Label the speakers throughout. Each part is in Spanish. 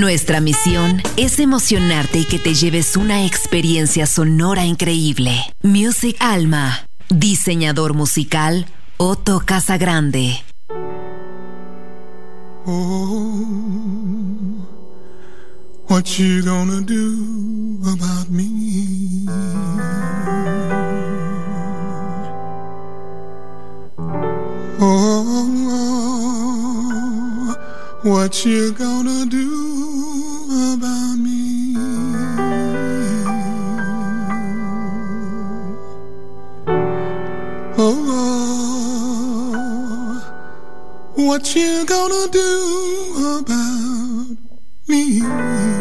Speaker 1: Nuestra misión es emocionarte y que te lleves una experiencia sonora increíble. Music Alma, diseñador musical Otto Casagrande.
Speaker 2: Oh, what you gonna do about me? Oh, what you gonna do? What you gonna do about me?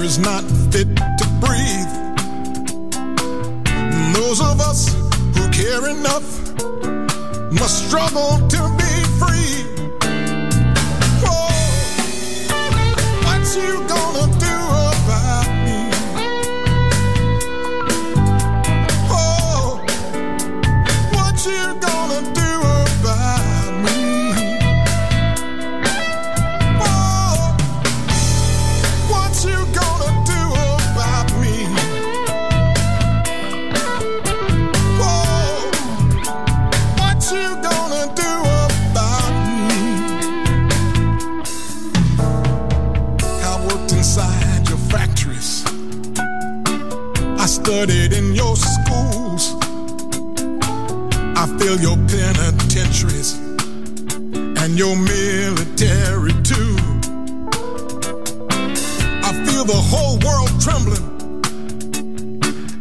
Speaker 2: air is not fit to breathe. Those of us who care enough must struggle to fill your penitentiaries and your military too. I feel the whole world trembling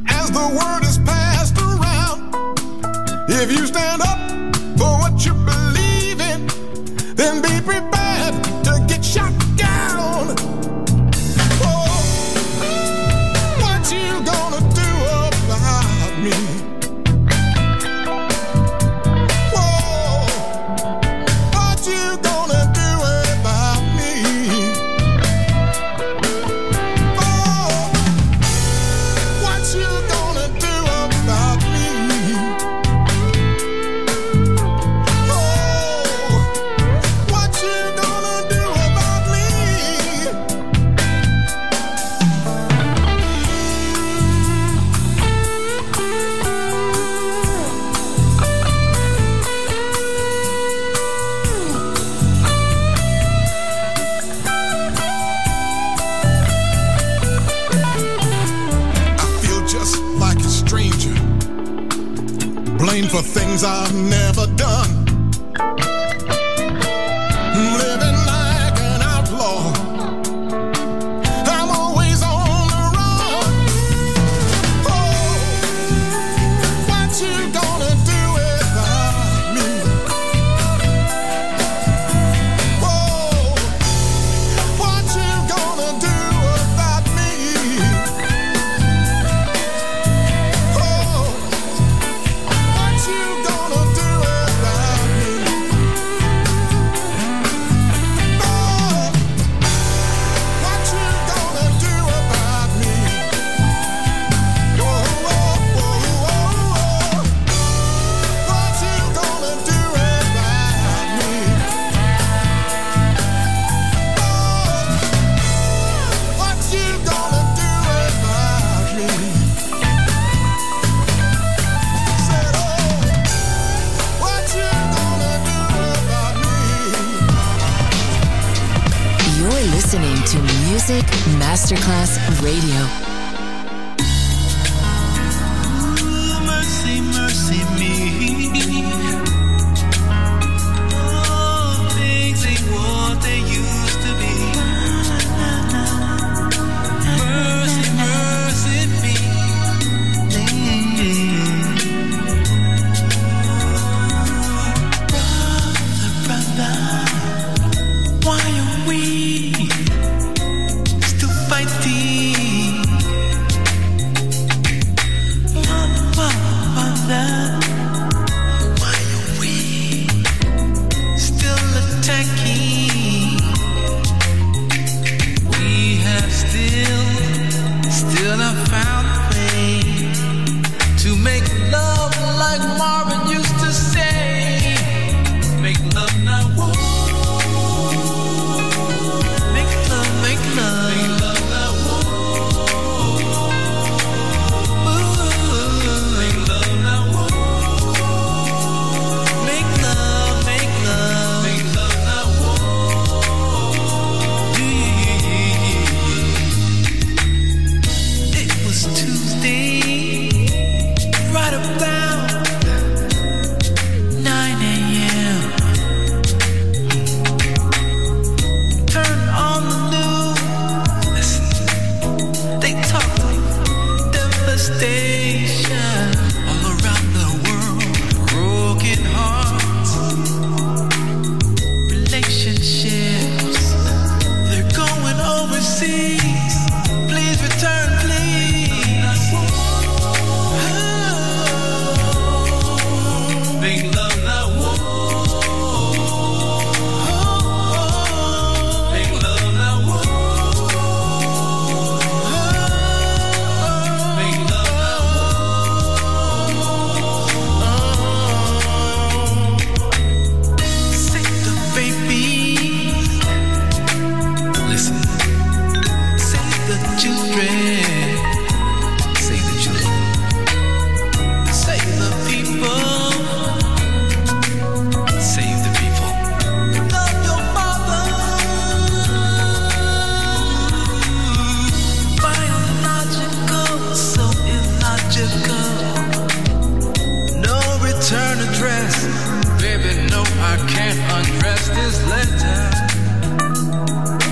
Speaker 2: as the word is passed around. If you stay things I've never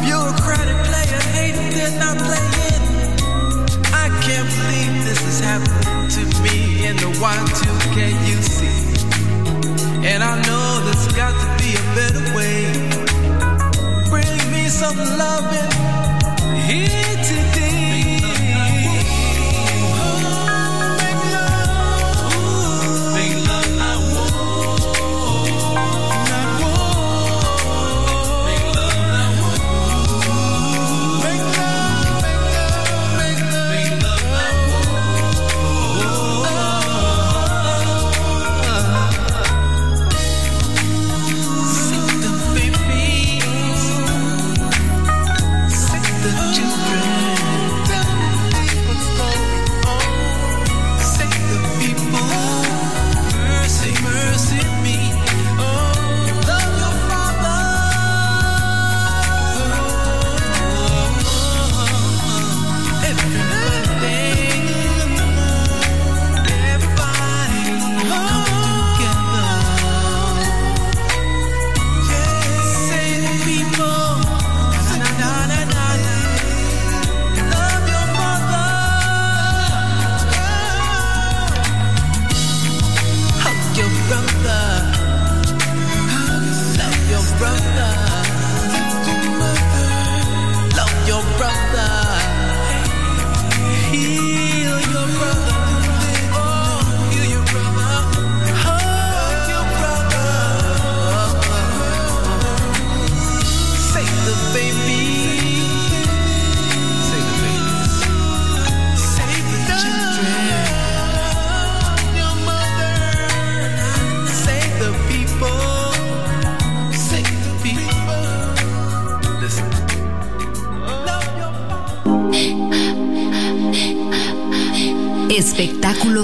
Speaker 2: Bureaucratic player they're not playing. I can't believe this is happening to me in the And I know
Speaker 1: there's got to be a better
Speaker 3: way. Bring me some loving.